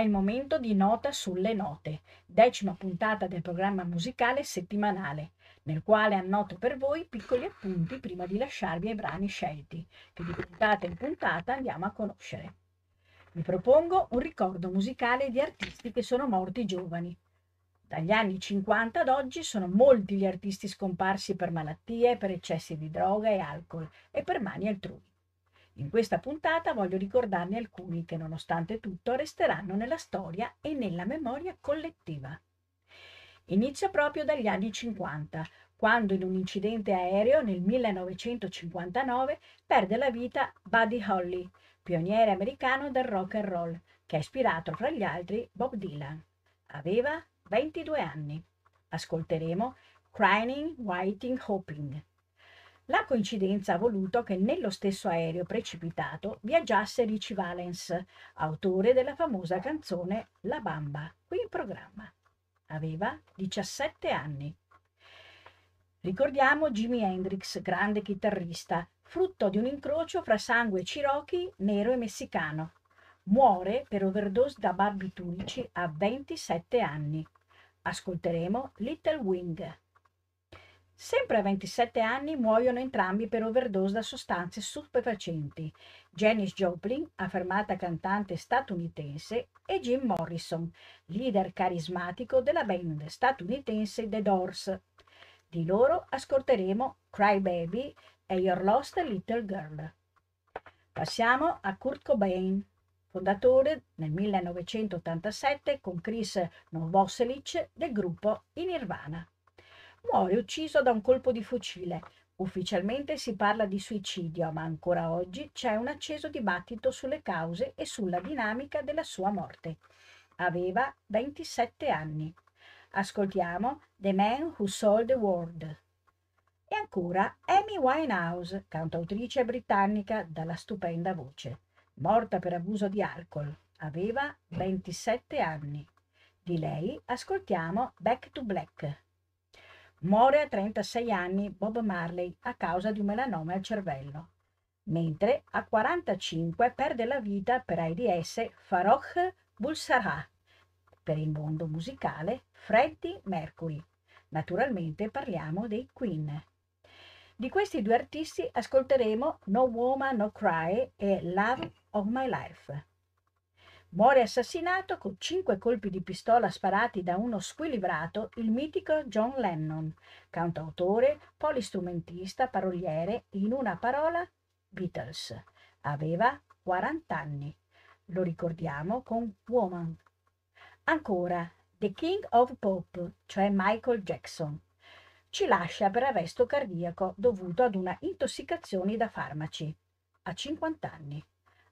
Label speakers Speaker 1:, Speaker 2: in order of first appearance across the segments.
Speaker 1: Il momento di Nota sulle note, decima puntata del programma musicale settimanale, nel quale annoto per voi piccoli appunti prima di lasciarvi ai brani scelti, che di puntata in puntata andiamo a conoscere. Vi propongo un ricordo musicale di artisti che sono morti giovani. Dagli anni 50 ad oggi sono molti gli artisti scomparsi per malattie, per eccessi di droga e alcol e per mani altrui. In questa puntata voglio ricordarne alcuni che nonostante tutto resteranno nella storia e nella memoria collettiva. Inizia proprio dagli anni 50, quando in un incidente aereo nel 1959 perde la vita Buddy Holly, pioniere americano del rock and roll, che ha ispirato fra gli altri Bob Dylan. Aveva 22 anni. Ascolteremo Crying, Waiting, Hoping la coincidenza ha voluto che nello stesso aereo precipitato viaggiasse Richie Valens, autore della famosa canzone La Bamba, qui in programma. Aveva 17 anni. Ricordiamo Jimi Hendrix, grande chitarrista, frutto di un incrocio fra sangue Cherokee, nero e messicano. Muore per overdose da barbiturici a 27 anni. Ascolteremo Little Wing. Sempre a 27 anni muoiono entrambi per overdose da sostanze stupefacenti. Janis Joplin, affermata cantante statunitense, e Jim Morrison, leader carismatico della band statunitense The Doors. Di loro ascolteremo Cry Baby e Your Lost Little Girl. Passiamo a Kurt Cobain, fondatore nel 1987 con Chris Novoselic del gruppo In Nirvana muore ucciso da un colpo di fucile. Ufficialmente si parla di suicidio, ma ancora oggi c'è un acceso dibattito sulle cause e sulla dinamica della sua morte. Aveva 27 anni. Ascoltiamo The Man Who Sold the World. E ancora Amy Winehouse, cantautrice britannica dalla stupenda voce, morta per abuso di alcol. Aveva 27 anni. Di lei ascoltiamo Back to Black. Muore a 36 anni Bob Marley a causa di un melanoma al cervello, mentre a 45 perde la vita per AIDS Farokh Bulsarah, per il mondo musicale Freddie Mercury. Naturalmente parliamo dei Queen. Di questi due artisti ascolteremo No Woman No Cry e Love of My Life. Muore assassinato con cinque colpi di pistola sparati da uno squilibrato il mitico John Lennon, cantautore, polistrumentista, paroliere, in una parola Beatles. Aveva 40 anni. Lo ricordiamo con Woman. Ancora, The King of Pop, cioè Michael Jackson. Ci lascia per arresto cardiaco dovuto ad una intossicazione da farmaci. A 50 anni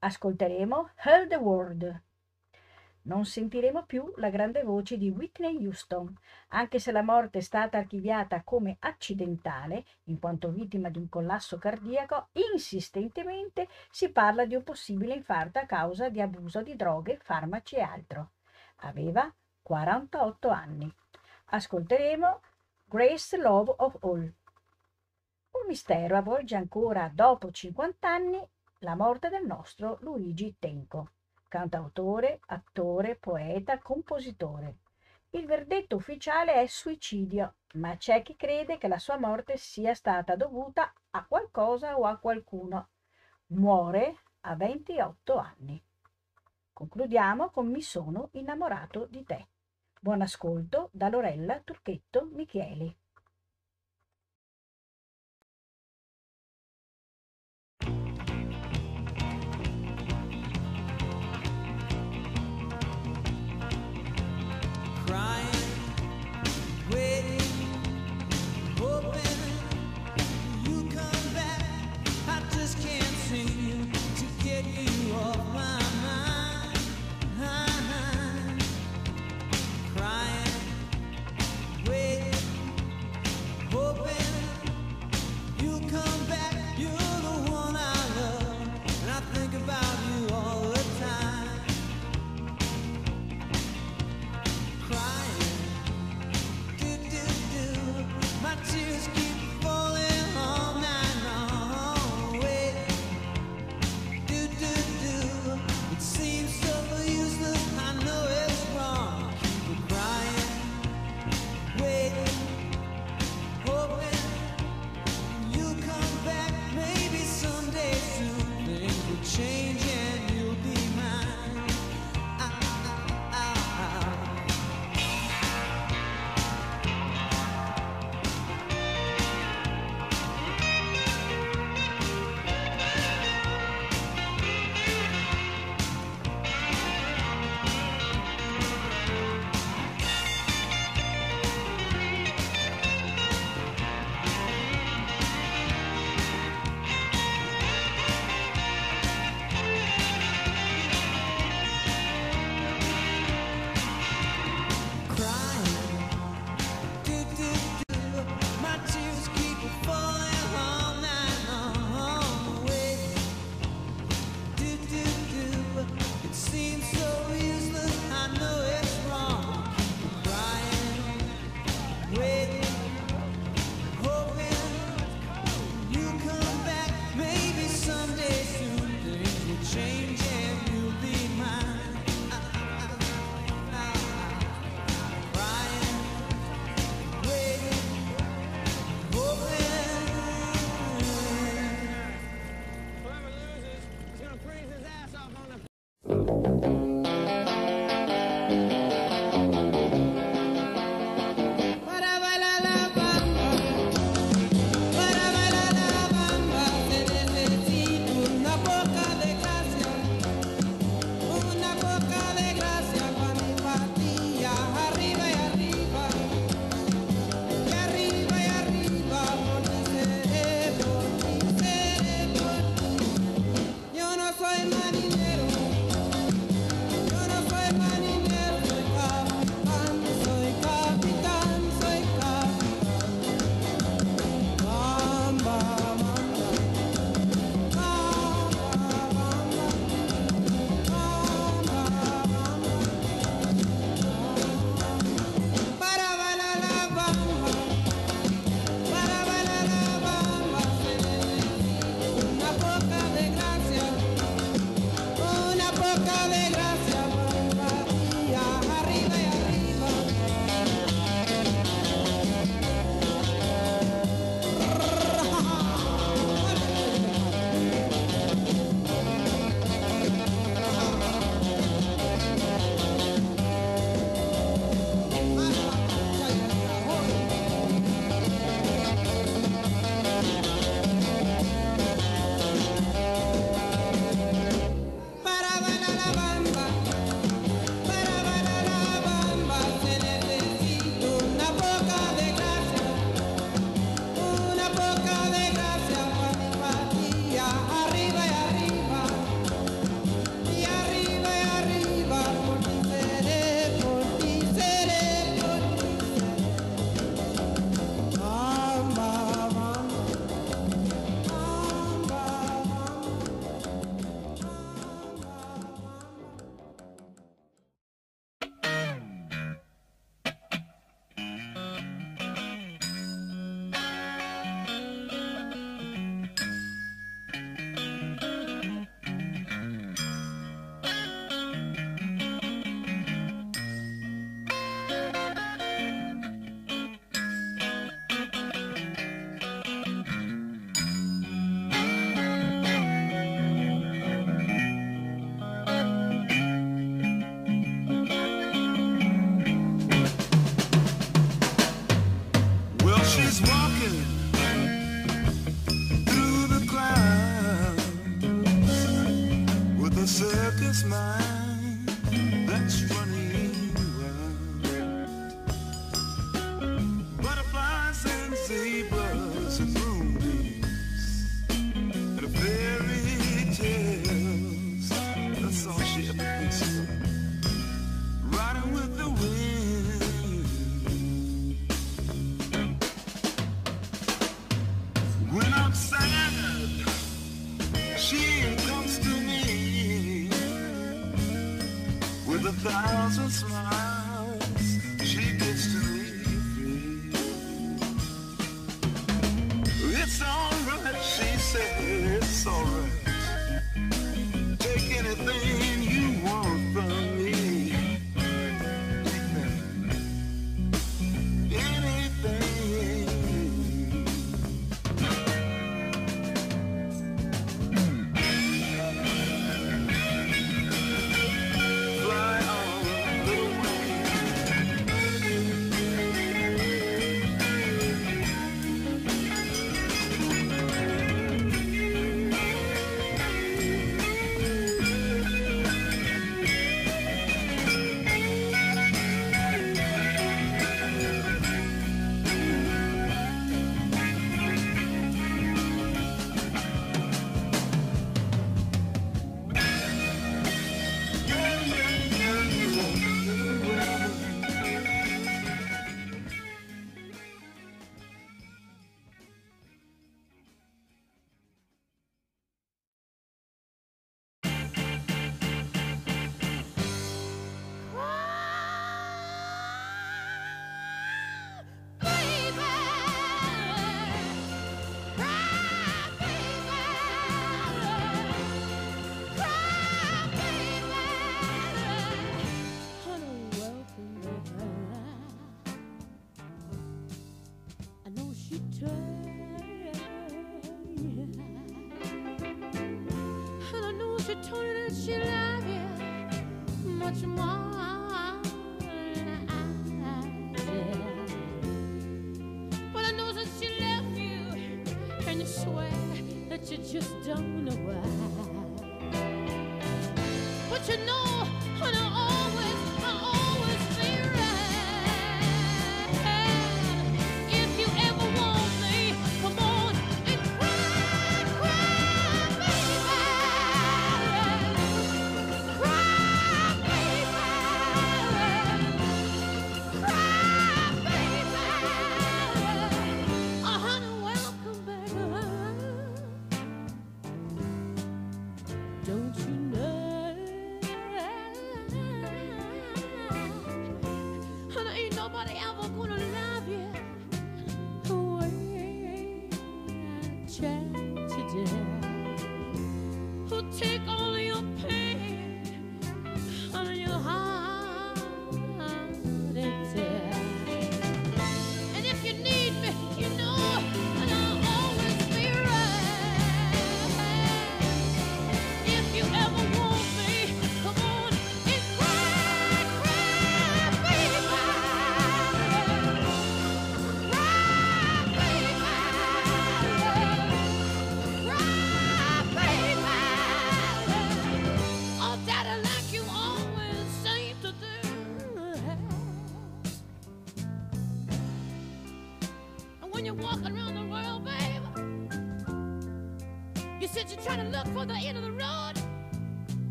Speaker 1: ascolteremo Heard the World. Non sentiremo più la grande voce di Whitney Houston, anche se la morte è stata archiviata come accidentale, in quanto vittima di un collasso cardiaco, insistentemente si parla di un possibile infarto a causa di abuso di droghe, farmaci e altro. Aveva 48 anni. Ascolteremo Grace Love of All. Un mistero avvolge ancora dopo 50 anni la morte del nostro Luigi Tenco, cantautore, attore, poeta, compositore. Il verdetto ufficiale è suicidio, ma c'è chi crede che la sua morte sia stata dovuta a qualcosa o a qualcuno. Muore a 28 anni. Concludiamo con Mi sono innamorato di te. Buon ascolto da Lorella Turchetto Micheli.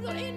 Speaker 2: no, in.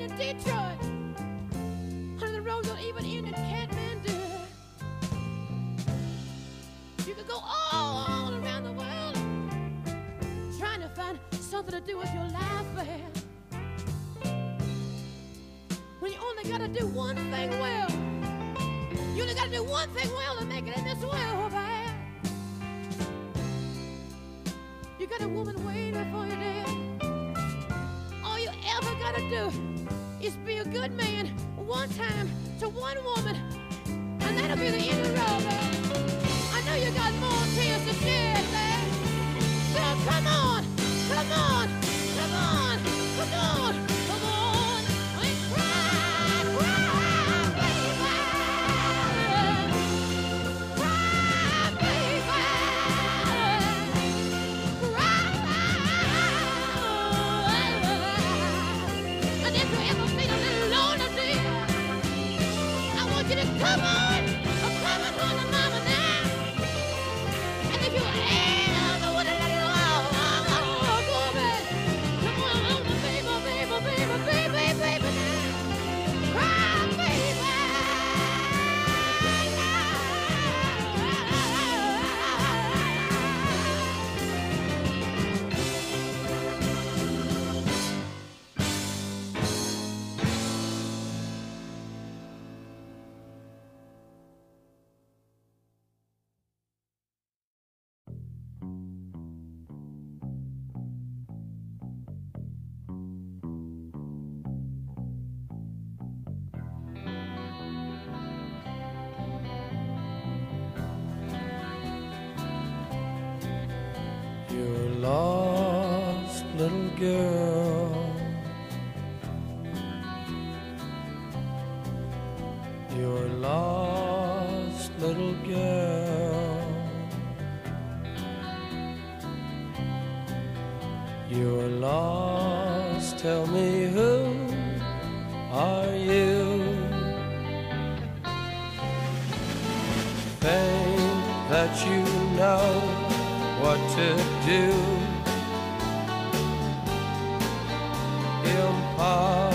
Speaker 2: just be a good man one time to one woman, and that'll be the end of the road. I know you got more tears to shed, man. So come on, come on. You
Speaker 3: are lost, tell me who are you? Think that you know what to do. Impossible.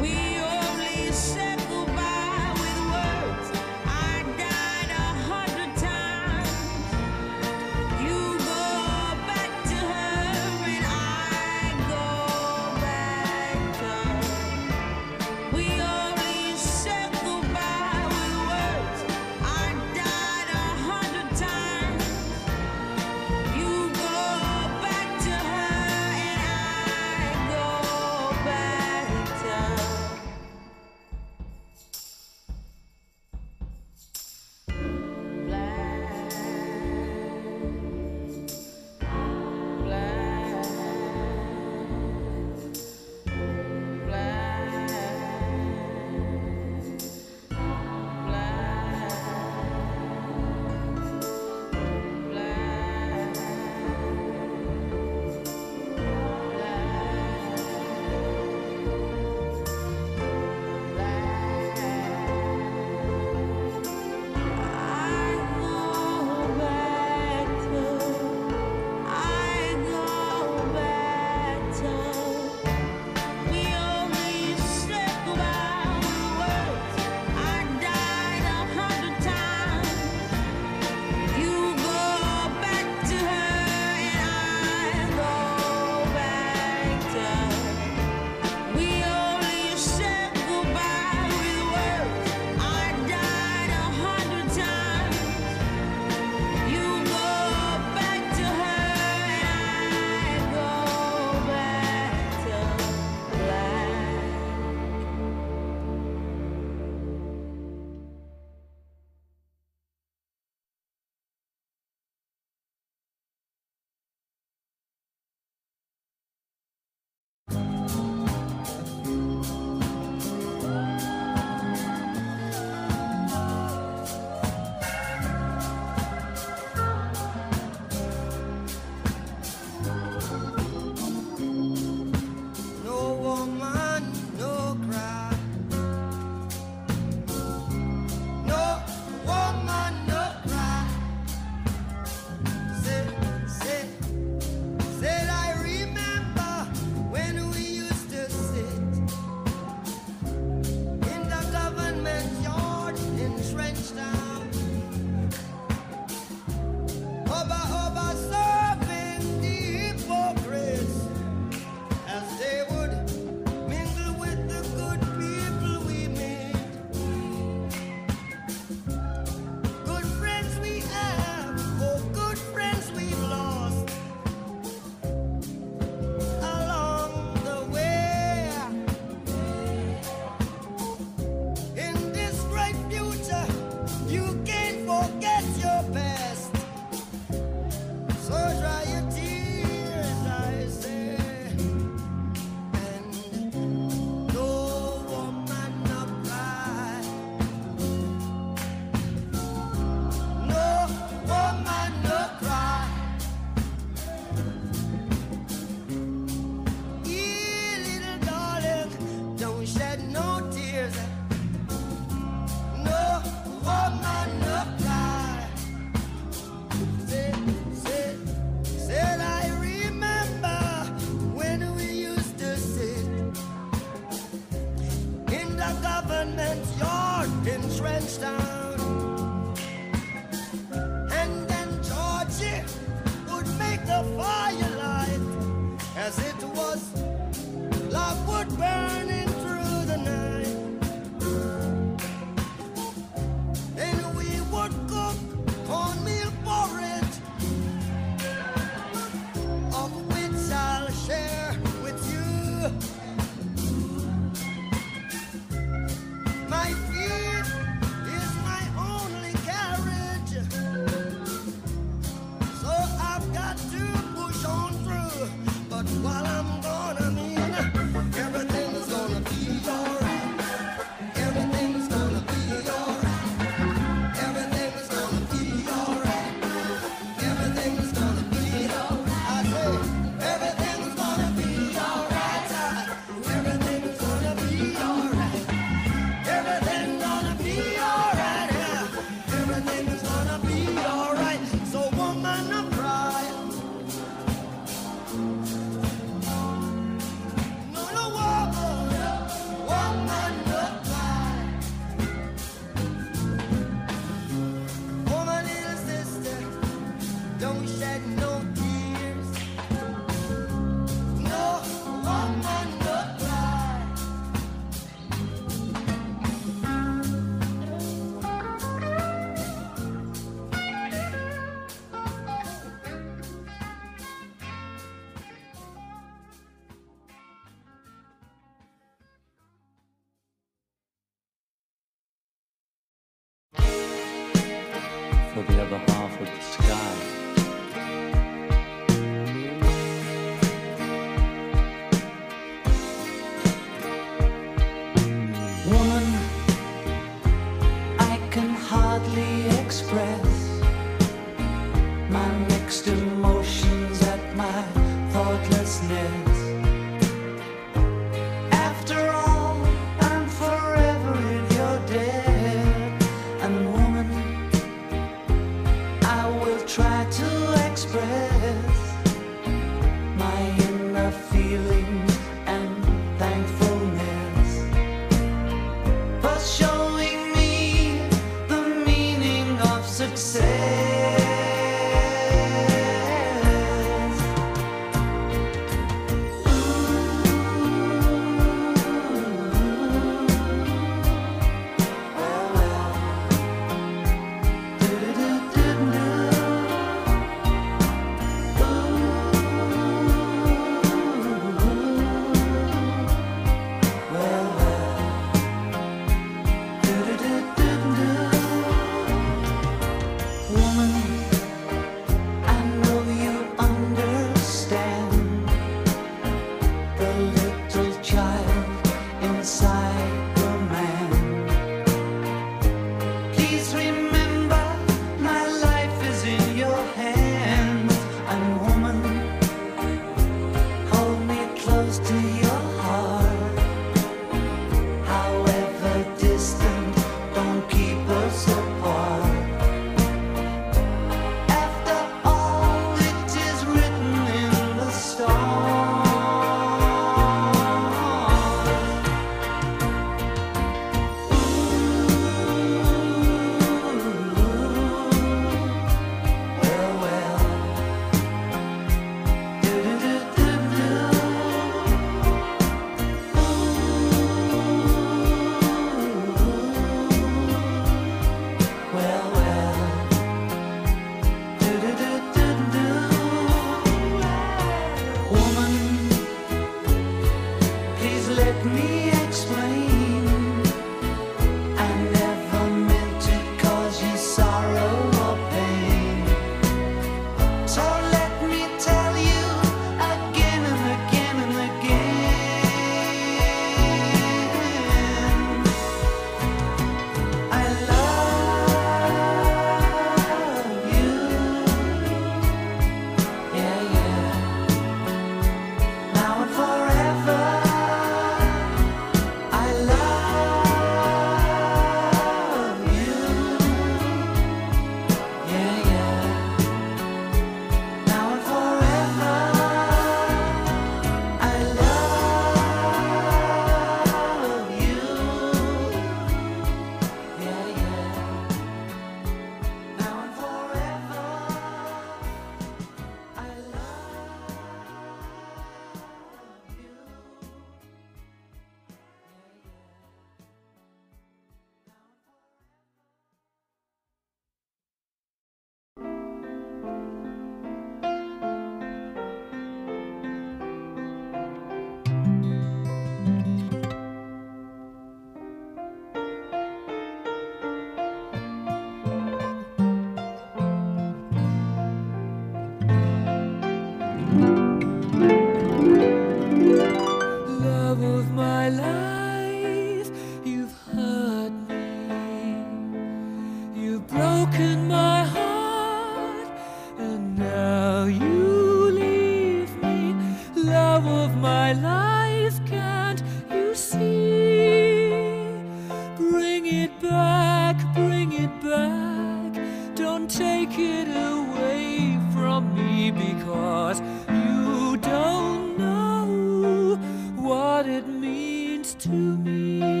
Speaker 4: take it away from me because you don't know what it means to me.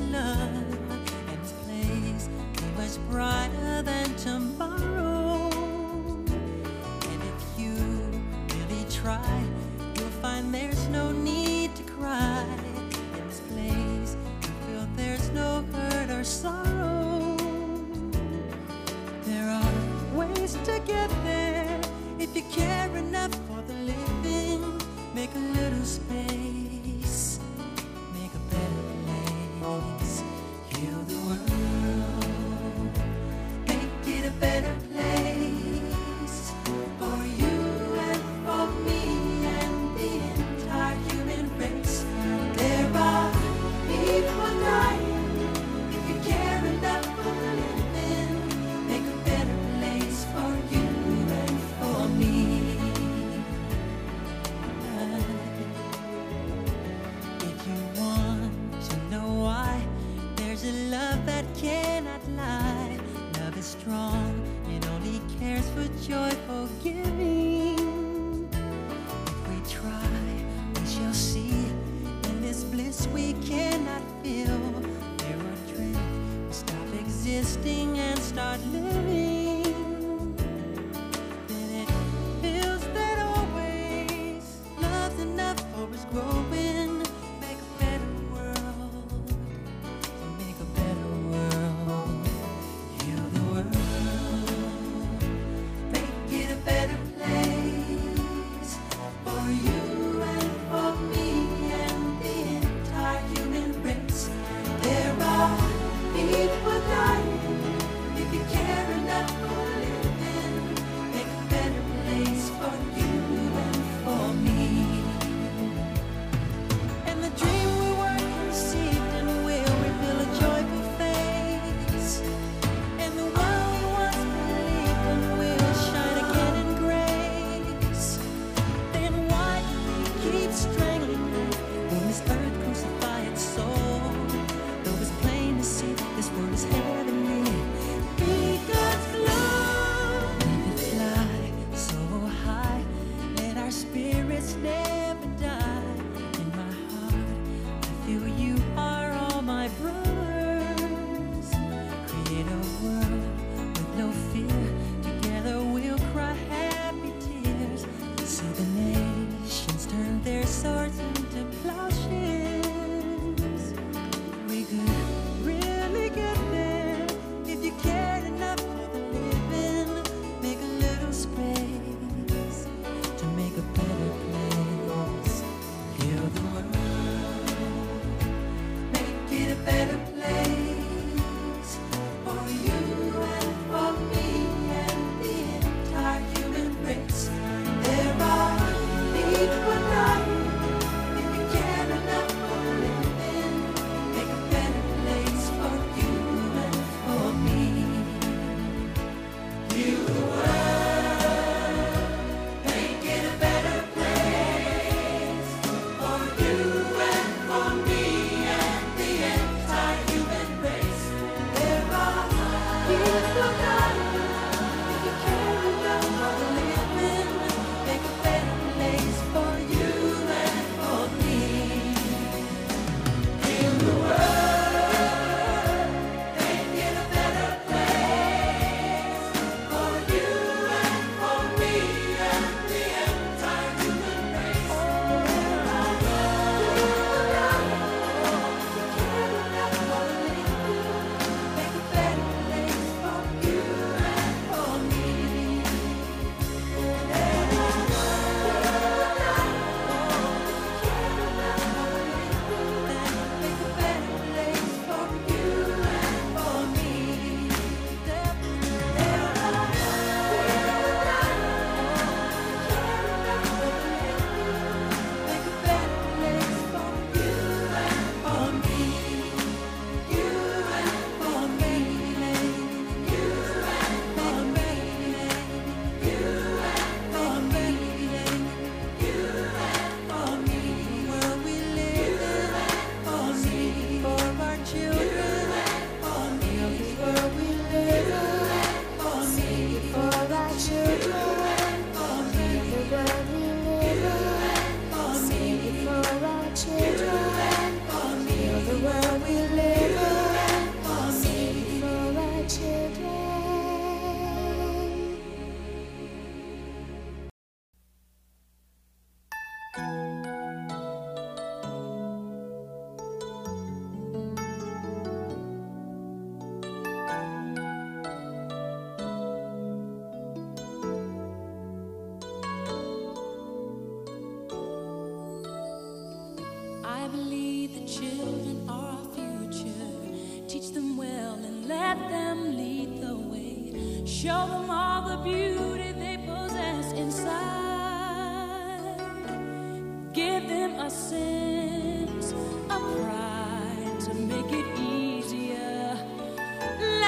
Speaker 5: love and this place be much brighter than tomorrow.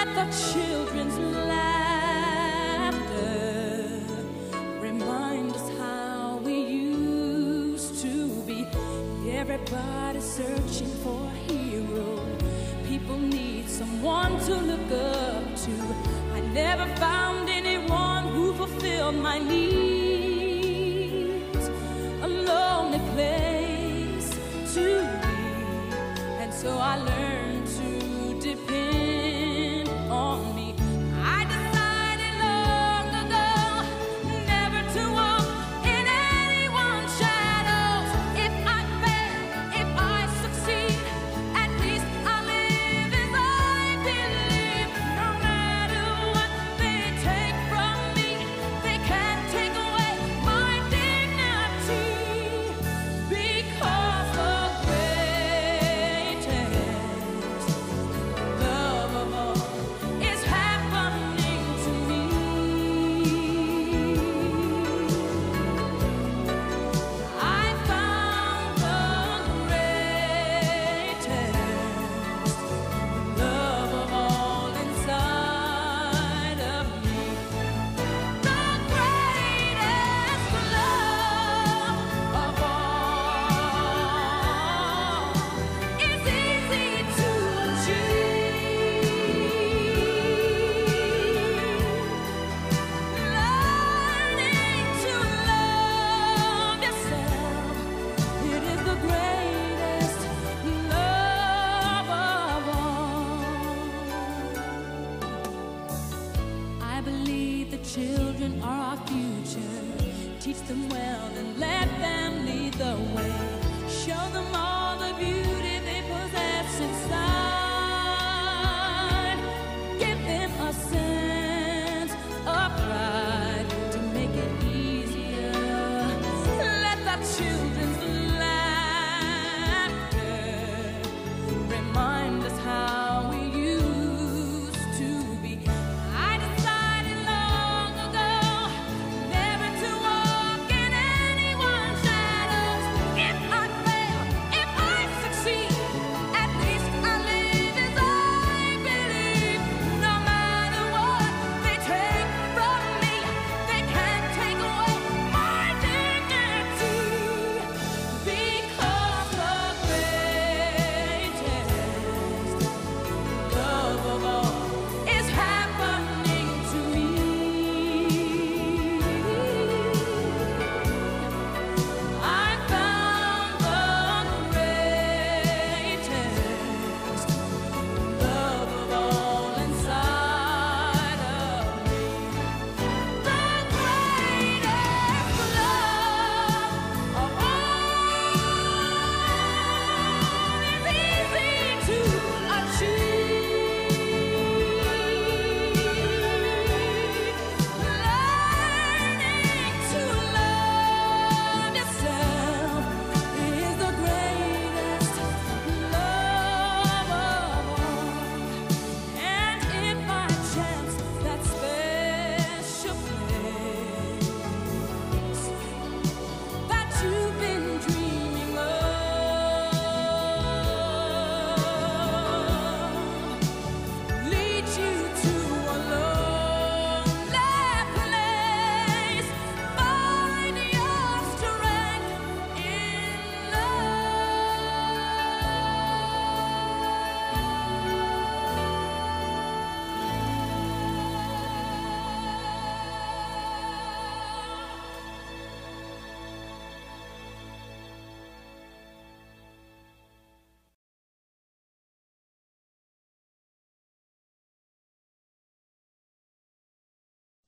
Speaker 2: let the children's laughter remind us how we used to be. Everybody searching for a hero. People need someone to look up to. I never found anyone who fulfilled my needs. A lonely place to be, and so I learned.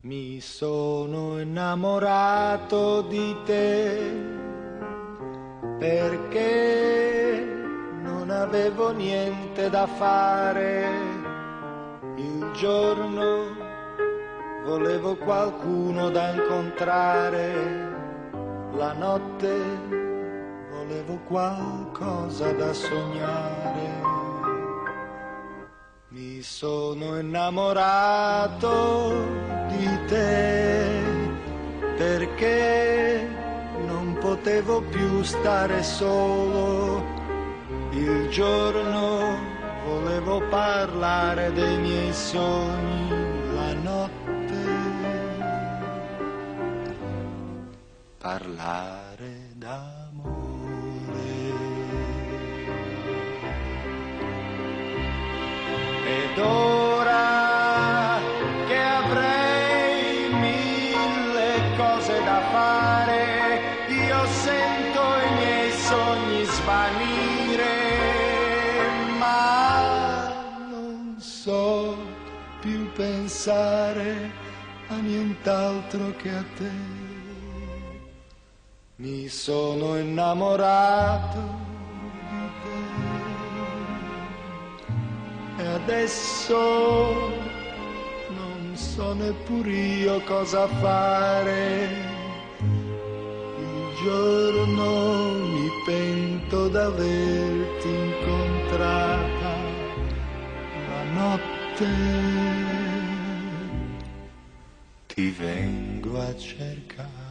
Speaker 6: Mi sono innamorato di te perché non avevo niente da fare. Il giorno volevo qualcuno da incontrare, la notte volevo qualcosa da sognare. Mi sono innamorato di te perché non potevo più stare solo. Il giorno volevo parlare dei miei sogni, la notte parlare Ed ora pensare a nient'altro che a te. Mi sono innamorato e adesso non so neppur io cosa fare. Il giorno mi pento d'averti incontrata, la notte ti vengo a cercare.